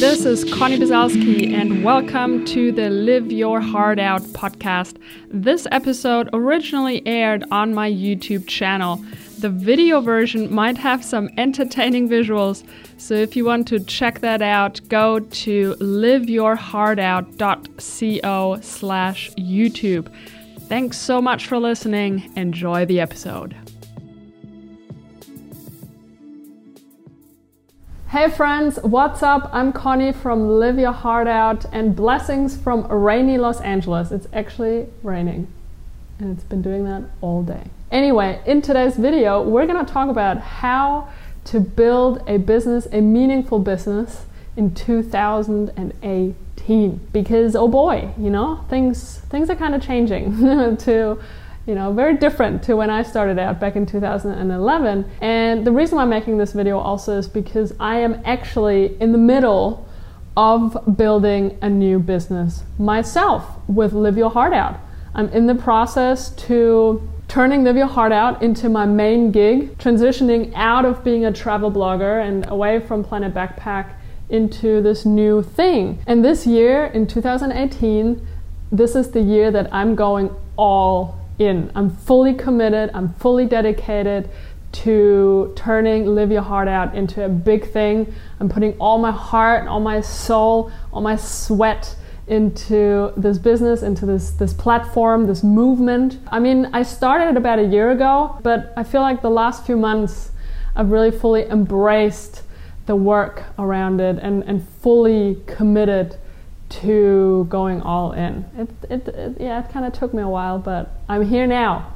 This is Conni Biesalski, and welcome to the Live Your Heart Out podcast. This episode originally aired on my YouTube channel. The video version might have some entertaining visuals, so if you want to check that out, go to liveyourheartout.co slash YouTube. Thanks so much for listening. Enjoy the episode. Hey friends, what's up? I'm Conni from Live Your Heart Out and blessings from rainy Los Angeles. It's actually raining and it's been doing that all day. Anyway, in today's video, we're gonna talk about how to build a business, a meaningful business in 2018 because oh boy, you know, things things are kind of changing to you know, very different to when I started out back in 2011. And the reason why I'm making this video also is because I am actually in the middle of building a new business myself with Live Your Heart Out. I'm in the process to turning Live Your Heart Out into my main gig, transitioning out of being a travel blogger and away from Planet Backpack into this new thing. And this year, in 2018, this is the year that I'm going all in. I'm fully committed, I'm fully dedicated to turning Live Your Heart Out into a big thing. I'm putting all my heart, all my soul, all my sweat into this business, into this this platform, this movement. I mean, I started about a year ago, but I feel like the last few months I've really fully embraced the work around it and, and fully committed to going all in. It, it, it yeah, it kind of took me a while, but I'm here now,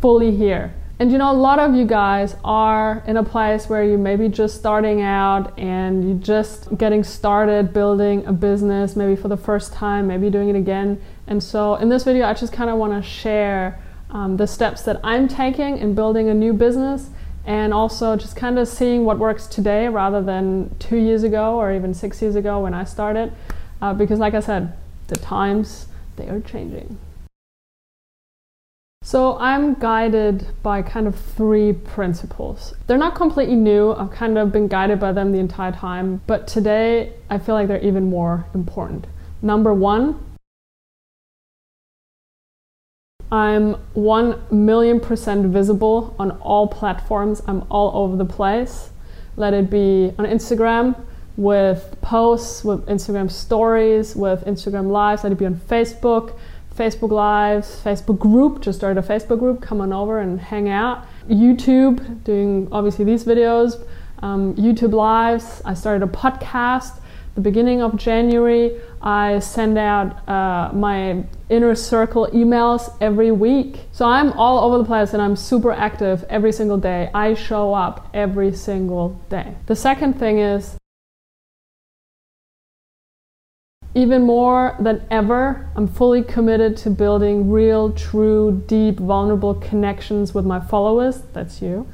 fully here. And you know, a lot of you guys are in a place where you maybe just starting out and you're just getting started building a business, maybe for the first time, maybe doing it again. And so, in this video, I just kind of want to share um, the steps that I'm taking in building a new business and also just kind of seeing what works today rather than two years ago or even six years ago when I started uh, because like I said, the times they are changing. So I'm guided by kind of three principles. They're not completely new. I've kind of been guided by them the entire time, but today I feel like they're even more important. Number 1, I'm 1 million percent visible on all platforms. I'm all over the place. Let it be on Instagram, with posts, with Instagram stories, with Instagram lives. I'd be on Facebook, Facebook Lives, Facebook group. Just started a Facebook group. Come on over and hang out. YouTube, doing obviously these videos. Um, YouTube Lives. I started a podcast. The beginning of January, I send out uh, my inner circle emails every week. So I'm all over the place and I'm super active every single day. I show up every single day. The second thing is even more than ever, I'm fully committed to building real, true, deep, vulnerable connections with my followers. That's you.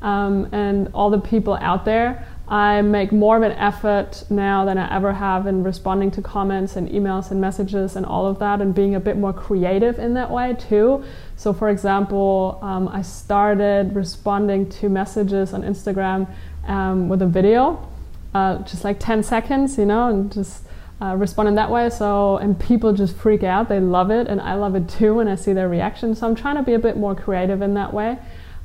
Um, and all the people out there. I make more of an effort now than I ever have in responding to comments and emails and messages and all of that, and being a bit more creative in that way too. So, for example, um, I started responding to messages on Instagram um, with a video, uh, just like 10 seconds, you know, and just uh, respond in that way. So, and people just freak out. They love it, and I love it too when I see their reaction. So, I'm trying to be a bit more creative in that way.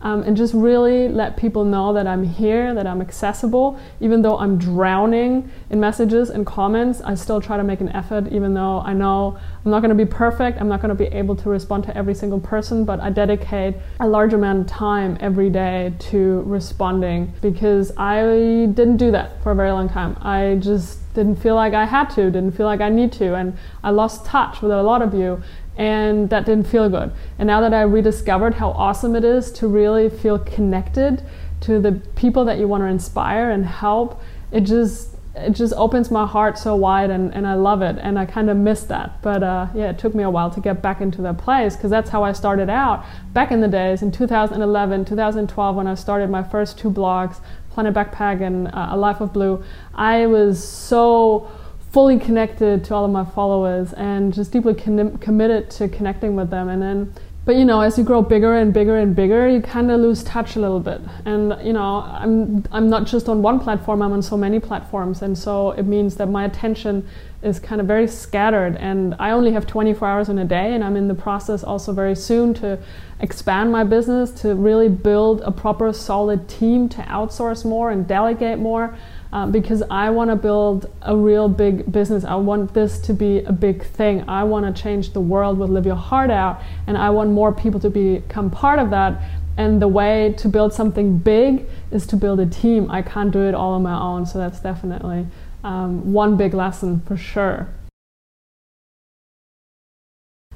Um, and just really let people know that I'm here, that I'm accessible. Even though I'm drowning in messages and comments, I still try to make an effort, even though I know I'm not going to be perfect. I'm not going to be able to respond to every single person, but I dedicate a large amount of time every day to responding because I didn't do that for a very long time. I just didn't feel like I had to, didn't feel like I need to, and I lost touch with a lot of you, and that didn't feel good. And now that I rediscovered how awesome it is to really feel connected to the people that you want to inspire and help, it just it just opens my heart so wide and, and I love it and I kind of miss that but uh, yeah it took me a while to get back into that place because that's how I started out back in the days in 2011 2012 when I started my first two blogs Planet Backpack and uh, A Life of Blue, I was so fully connected to all of my followers and just deeply con- committed to connecting with them. And then but you know as you grow bigger and bigger and bigger you kind of lose touch a little bit. And you know i'm i'm not just on one platform i'm on so many platforms. And so it means that my attention is kind of very scattered. And i only have 24 hours in a day and i'm in the process also very soon to expand my business to really build a proper solid team to outsource more and delegate more um, because I want to build a real big business. I want this to be a big thing. I want to change the world with Live Your Heart Out, and I want more people to become part of that. And the way to build something big is to build a team. I can't do it all on my own, so that's definitely um, one big lesson for sure.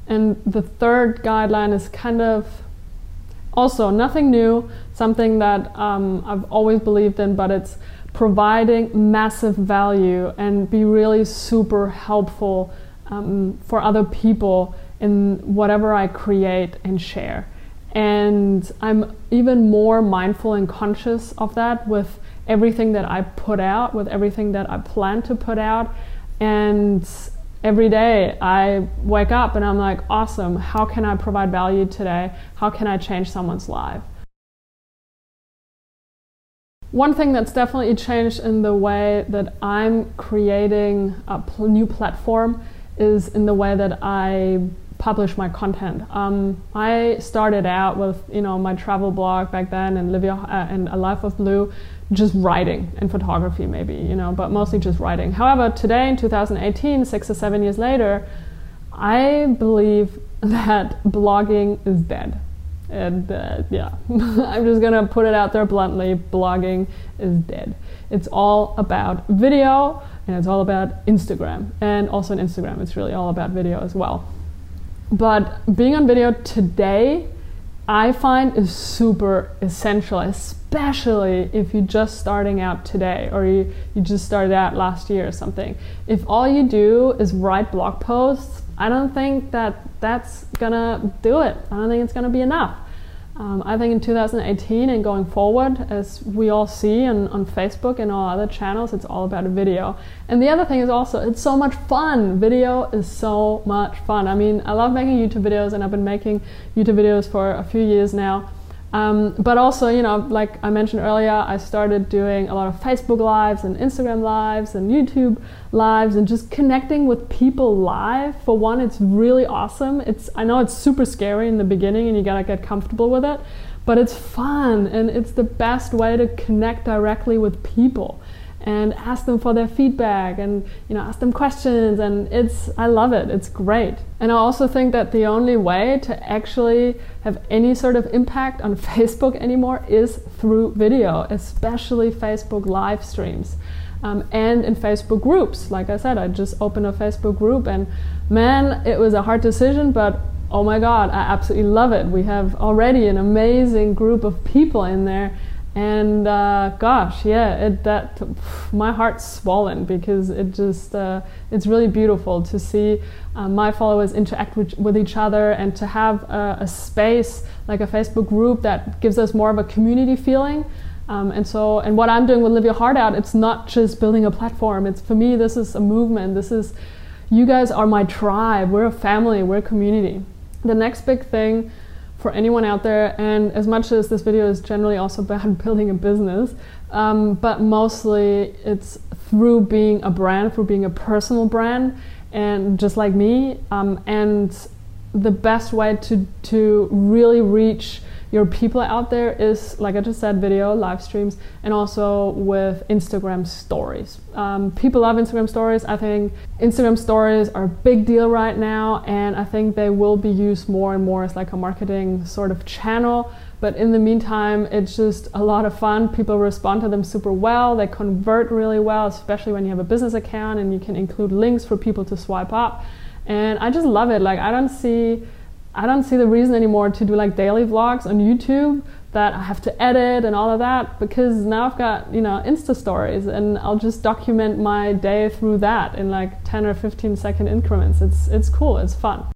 And the third guideline is kind of also nothing new, something that um, I've always believed in, but it's providing massive value and be really super helpful um, for other people in whatever I create and share. And I'm even more mindful and conscious of that with everything that I put out, with everything that I plan to put out. And every day I wake up and I'm like, awesome, how can I provide value today? How can I change someone's life? One thing that's definitely changed in the way that I'm creating a pl- new platform is in the way that I publish my content. Um, I started out with you know my travel blog back then and Livia uh, and A Life of Blue, just writing and photography maybe you know, but mostly just writing. However, today in 2018, six or seven years later, I believe that blogging is dead. And uh, yeah, I'm just gonna put it out there bluntly blogging is dead. It's all about video and it's all about Instagram. And also on Instagram, it's really all about video as well. But being on video today, I find is super essential, especially if you're just starting out today or you, you just started out last year or something. If all you do is write blog posts, I don't think that that's gonna do it. I don't think it's gonna be enough. Um, I think in 2018 and going forward, as we all see on, on Facebook and all other channels, it's all about video. And the other thing is also, it's so much fun. Video is so much fun. I mean, I love making YouTube videos, and I've been making YouTube videos for a few years now. Um, but also, you know, like I mentioned earlier, I started doing a lot of Facebook lives and Instagram lives and YouTube lives and just connecting with people live. For one, it's really awesome. It's I know it's super scary in the beginning and you gotta get comfortable with it, but it's fun and it's the best way to connect directly with people and ask them for their feedback and you know ask them questions and it's I love it. It's great. And I also think that the only way to actually have any sort of impact on Facebook anymore is through video especially Facebook live streams um, and in Facebook groups. Like I said I just opened a Facebook group and man it was a hard decision but oh my god I absolutely love it. We have already an amazing group of people in there and uh, gosh, yeah, it, that my heart's swollen because it just uh, it's really beautiful to see uh, my followers interact with, with, each other and to have a, a, space like a Facebook group that gives us more of a community feeling. Um, and so, and what I'm doing with Live Your Heart Out, it's not just building a platform. It's for me, this is a movement. This is, you guys are my tribe. We're a family. We're a community. The next big thing for anyone out there. And as much as this video is generally also about building a business, um, but mostly it's through being a brand, through being a personal brand, and just like me. Um, and the best way to to really reach your people out there is, like I just said, video, live streams, and also with Instagram stories. Um, people love Instagram stories. I think Instagram stories are a big deal right now, and I think they will be used more and more as like a marketing sort of channel. But in the meantime, it's just a lot of fun. People respond to them super well. They convert really well, especially when you have a business account and you can include links for people to swipe up. And I just love it. Like, I don't see I don't see the reason anymore to do like daily vlogs on YouTube that I have to edit and all of that because now I've got, you know, Insta stories and I'll just document my day through that in like 10 or 15 second increments. It's it's cool, it's fun.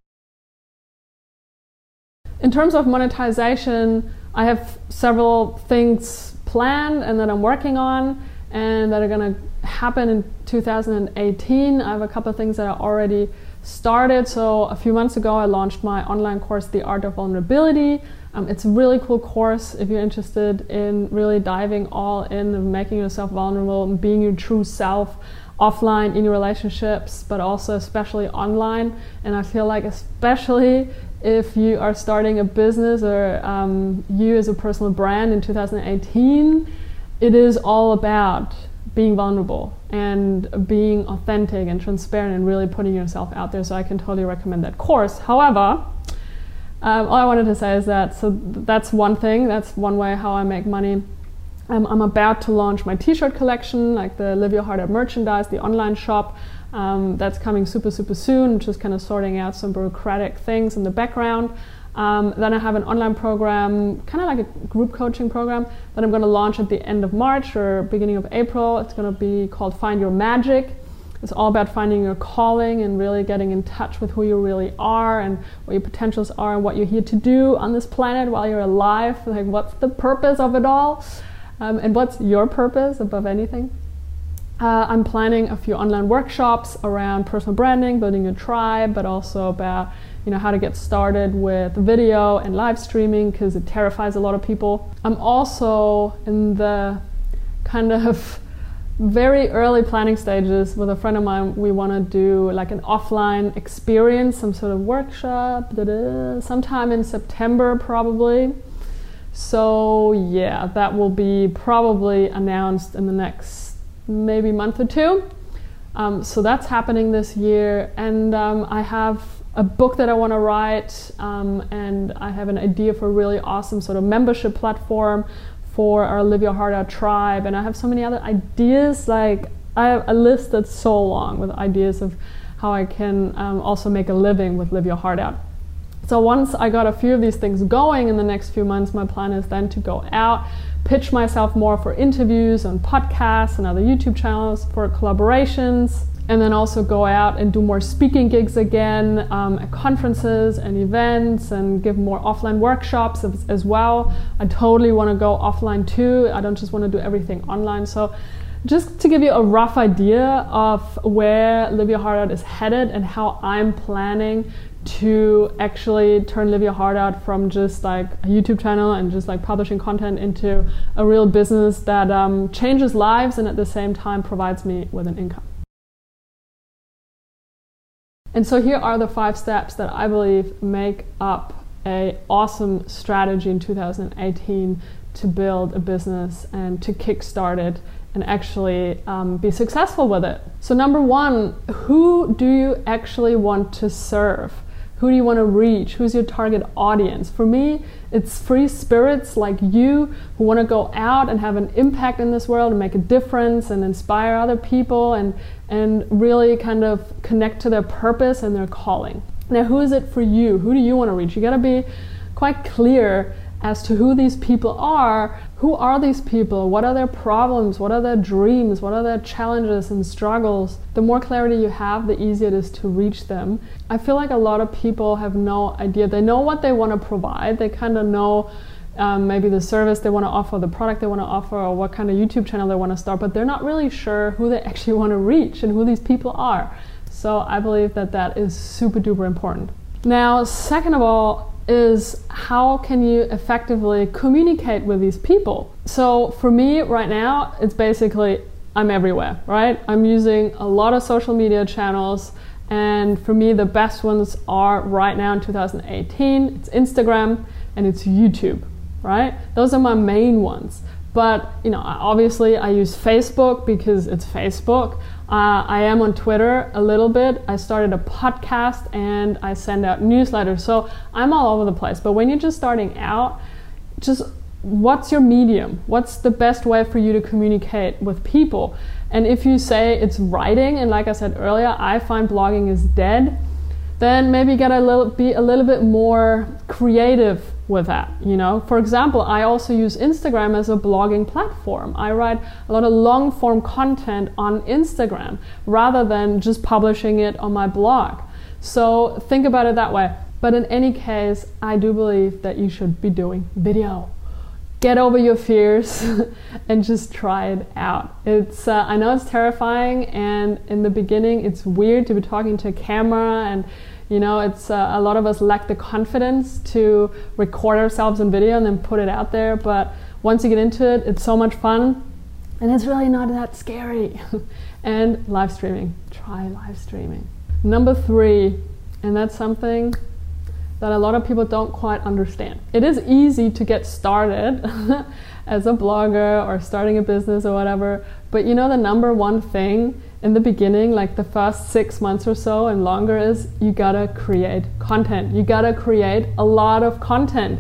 In terms of monetization, I have several things planned and that I'm working on and that are going to happen in 2018. I have a couple of things that are already started. So a few months ago, I launched my online course, The Art of Vulnerability. Um, it's a really cool course if you're interested in really diving all in making yourself vulnerable and being your true self offline in your relationships, but also especially online. And I feel like, especially if you are starting a business or um, you as a personal brand in 2018, it is all about being vulnerable and being authentic and transparent and really putting yourself out there. So I can totally recommend that course. However, um, all I wanted to say is that so that's one thing. That's one way how I make money. Um, I'm about to launch my T-shirt collection, like the Live Your Heart Out merchandise, the online shop. Um, that's coming super super soon. Just kind of sorting out some bureaucratic things in the background. Um, then I have an online program, kind of like a group coaching program, that I'm going to launch at the end of March or beginning of April. It's going to be called Find Your Magic. It's all about finding your calling and really getting in touch with who you really are and what your potentials are and what you're here to do on this planet while you're alive. Like, what's the purpose of it all? Um, and what's your purpose above anything? Uh, I'm planning a few online workshops around personal branding, building your tribe, but also about you know how to get started with video and live streaming because it terrifies a lot of people. I'm also in the kind of very early planning stages with a friend of mine. We want to do like an offline experience, some sort of workshop, sometime in September probably. So yeah, that will be probably announced in the next maybe month or two. Um, so that's happening this year, and um, I have a book that I want to write, um, and I have an idea for a really awesome sort of membership platform for our Live Your Heart Out tribe. And I have so many other ideas. Like I have a list that's so long with ideas of how I can um, also make a living with Live Your Heart Out. So once I got a few of these things going in the next few months, my plan is then to go out, pitch myself more for interviews on podcasts and other YouTube channels for collaborations and then also go out and do more speaking gigs again um, at conferences and events and give more offline workshops as, as well. I totally want to go offline too. I don't just want to do everything online. So, just to give you a rough idea of where Live Your Heart Out is headed and how I'm planning to actually turn Live Your Heart Out from just like a YouTube channel and just like publishing content into a real business that um, changes lives and at the same time provides me with an income. And so here are the five steps that I believe make up a awesome strategy in 2018 to build a business and to kickstart it and actually um, be successful with it. So number one, who do you actually want to serve? Who do you want to reach? Who's your target audience? For me, it's free spirits like you who want to go out and have an impact in this world and make a difference and inspire other people and, and really kind of connect to their purpose and their calling. Now, who is it for you? Who do you want to reach? You got to be quite clear as to who these people are. Who are these people? What are their problems? What are their dreams? What are their challenges and struggles? The more clarity you have, the easier it is to reach them. I feel like a lot of people have no idea. They know what they want to provide, they kind of know. Um, maybe the service they want to offer, the product they want to offer, or what kind of YouTube channel they want to start, but they're not really sure who they actually want to reach and who these people are. So I believe that that is super duper important. Now, second of all, is how can you effectively communicate with these people? So for me right now, it's basically I'm everywhere, right? I'm using a lot of social media channels and for me the best ones are right now in 2018, it's Instagram and it's YouTube, right? Those are my main ones. But you know, obviously I use Facebook because it's Facebook. Uh, I am on Twitter a little bit. I started a podcast and I send out newsletters. So I'm all over the place. But when you're just starting out, just what's your medium? What's the best way for you to communicate with people? And if you say it's writing, and like I said earlier, I find blogging is dead, then maybe get a little be a little bit more creative with that you know? For example i also use instagram as a blogging platform. I write a lot of long form content on instagram rather than just publishing it on my blog. So think about it that way. But in any case i do believe that you should be doing video get over your fears and just try it out. It's uh, I know it's terrifying, and in the beginning, it's weird to be talking to a camera, and you know, it's uh, a lot of us lack the confidence to record ourselves in video and then put it out there. But once you get into it, it's so much fun, and it's really not that scary. and live streaming, try live streaming. Number three, and that's something that a lot of people don't quite understand. It is easy to get started as a blogger or starting a business or whatever, but you know, the number one thing in the beginning, like the first six months or so and longer, is you gotta create content. You gotta create a lot of content.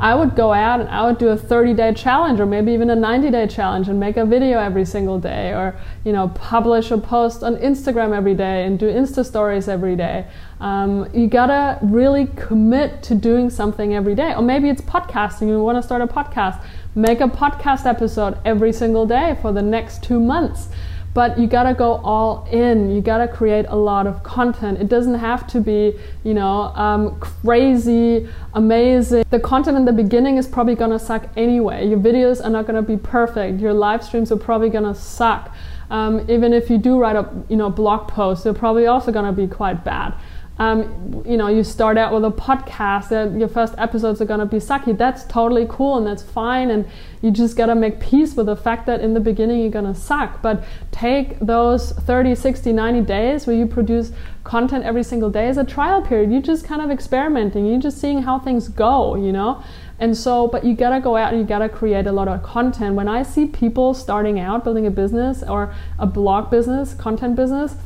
I would go out and I would do a 30 day challenge or maybe even a 90 day challenge and make a video every single day or you know publish a post on Instagram every day and do Insta stories every day. Um, you gotta really commit to doing something every day. Or maybe it's podcasting, you wanna start a podcast. Make a podcast episode every single day for the next two months but you gotta go all in. You gotta create a lot of content. It doesn't have to be, you know, um, crazy, amazing. The content in the beginning is probably gonna suck anyway. Your videos are not gonna be perfect. Your live streams are probably gonna suck. Um, even if you do write a, you know, blog post, they're probably also gonna be quite bad um, you know, you start out with a podcast that your first episodes are gonna be sucky. That's totally cool and that's fine. And you just gotta make peace with the fact that in the beginning you're gonna suck. But take those 30, 60, 90 days where you produce content every single day as a trial period. You're just kind of experimenting. You're just seeing how things go, you know? And so, but you gotta go out and you gotta create a lot of content. When I see people starting out building a business or a blog business, content business,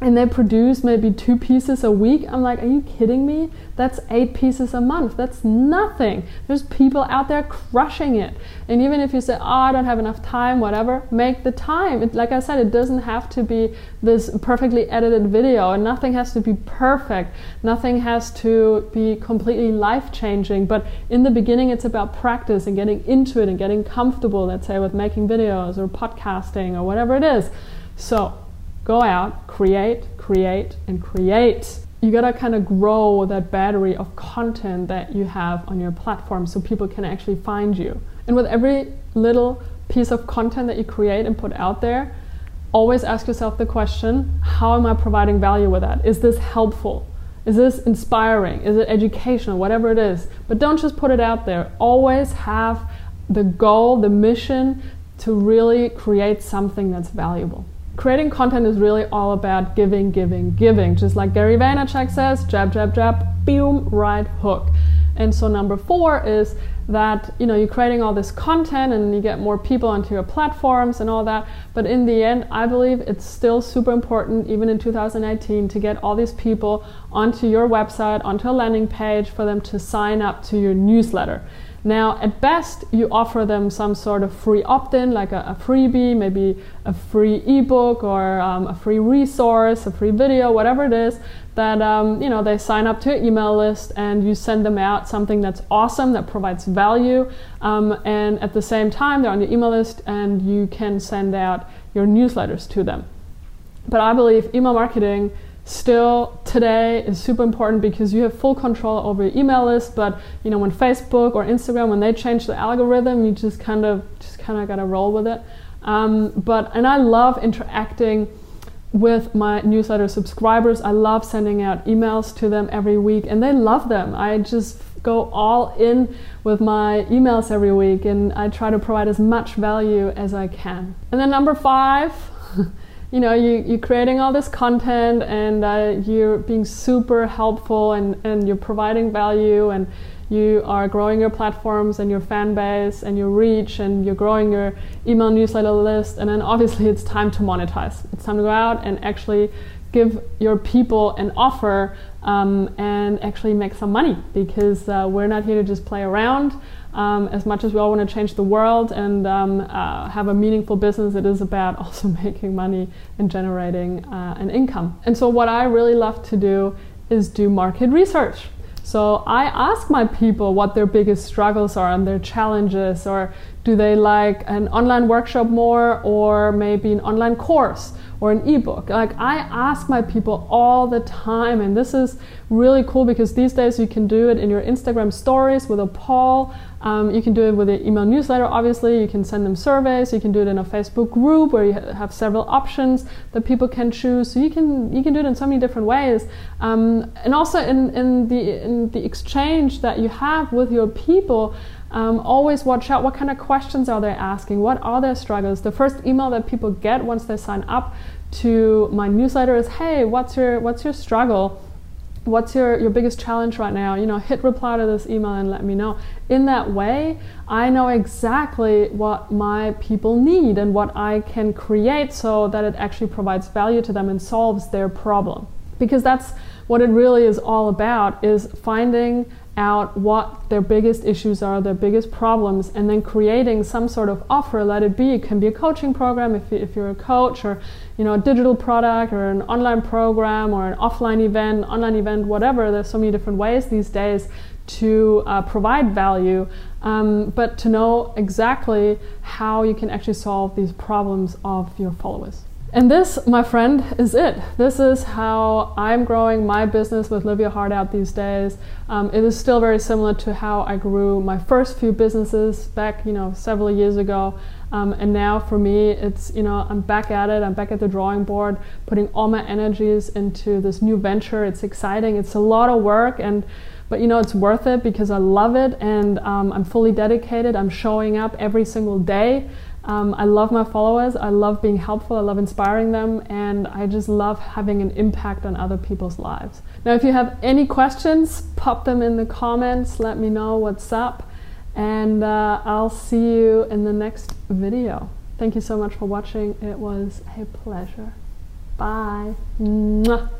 and they produce maybe two pieces a week. I'm like, are you kidding me? That's eight pieces a month. That's nothing. There's people out there crushing it. And even if you say, oh, I don't have enough time, whatever, make the time. It, like I said, it doesn't have to be this perfectly edited video, and nothing has to be perfect. Nothing has to be completely life changing. But in the beginning, it's about practice and getting into it and getting comfortable, let's say, with making videos or podcasting or whatever it is. So, go out, create, create, and create. You gotta kind of grow that battery of content that you have on your platform so people can actually find you. And with every little piece of content that you create and put out there, always ask yourself the question how am I providing value with that? Is this helpful? Is this inspiring? Is it educational? Whatever it is. But don't just put it out there. Always have the goal, the mission to really create something that's valuable creating content is really all about giving, giving, giving. Just like Gary Vaynerchuk says, jab, jab, jab, boom, right hook. And so number four is that you know you're creating all this content and you get more people onto your platforms and all that. But in the end, I believe it's still super important, even in 2018, to get all these people onto your website, onto a landing page for them to sign up to your newsletter. Now, at best, you offer them some sort of free opt in, like a, a, freebie, maybe a free ebook or um, a free resource, a free video, whatever it is, that um, you know they sign up to your email list and you send them out something that's awesome, that provides value. Um, and at the same time, they're on your email list and you can send out your newsletters to them. But I believe email marketing still today is super important because you have full control over your email list but you know when facebook or instagram when they change the algorithm you just kind of just kind of got to roll with it. Um, but and i love interacting with my newsletter subscribers. I love sending out emails to them every week and they love them. I just go all in with my emails every week and i try to provide as much value as i can. And then number five you know you, you're creating all this content and uh, you're being super helpful and, and you're providing value and you are growing your platforms and your fan base and your reach and you're growing your email newsletter list. And then obviously it's time to monetize. It's time to go out and actually give your people an offer um, and actually make some money because uh, we're not here to just play around um, as much as we all want to change the world and um, uh, have a meaningful business, it is about also making money and generating uh, an income. And so, what I really love to do is do market research. So, I ask my people what their biggest struggles are and their challenges, or do they like an online workshop more, or maybe an online course? Or an ebook. Like I ask my people all the time, and this is really cool because these days you can do it in your Instagram stories with a poll. Um, you can do it with an email newsletter, obviously. You can send them surveys. You can do it in a Facebook group where you have several options that people can choose. So you can you can do it in so many different ways, um, and also in, in the in the exchange that you have with your people. Um, always watch out. What kind of questions are they asking? What are their struggles? The first email that people get once they sign up to my newsletter is hey what's your what's your struggle? What's your, your biggest challenge right now? You know hit reply to this email and let me know. In that way i know exactly what my people need and what i can create so that it actually provides value to them and solves their problem. Because that's what it really is all about is finding out what their biggest issues are, their biggest problems, and then creating some sort of offer. Let it be, it can be a coaching program if, if you're a coach, or you know, a digital product, or an online program, or an offline event, online event, whatever. There's so many different ways these days to uh, provide value, um, but to know exactly how you can actually solve these problems of your followers. And this, my friend, is it. This is how I'm growing my business with Live Your Heart Out these days. Um, it is still very similar to how I grew my first few businesses back, you know, several years ago. Um, and now for me, it's, you know, I'm back at it. I'm back at the drawing board, putting all my energies into this new venture. It's exciting. It's a lot of work and but you know it's worth it because I love it and um, I'm fully dedicated. I'm showing up every single day. Um, I love my followers. I love being helpful. I love inspiring them. And I just love having an impact on other people's lives. Now, if you have any questions, pop them in the comments. Let me know what's up. And uh, I'll see you in the next video. Thank you so much for watching. It was a pleasure. Bye. Mwah.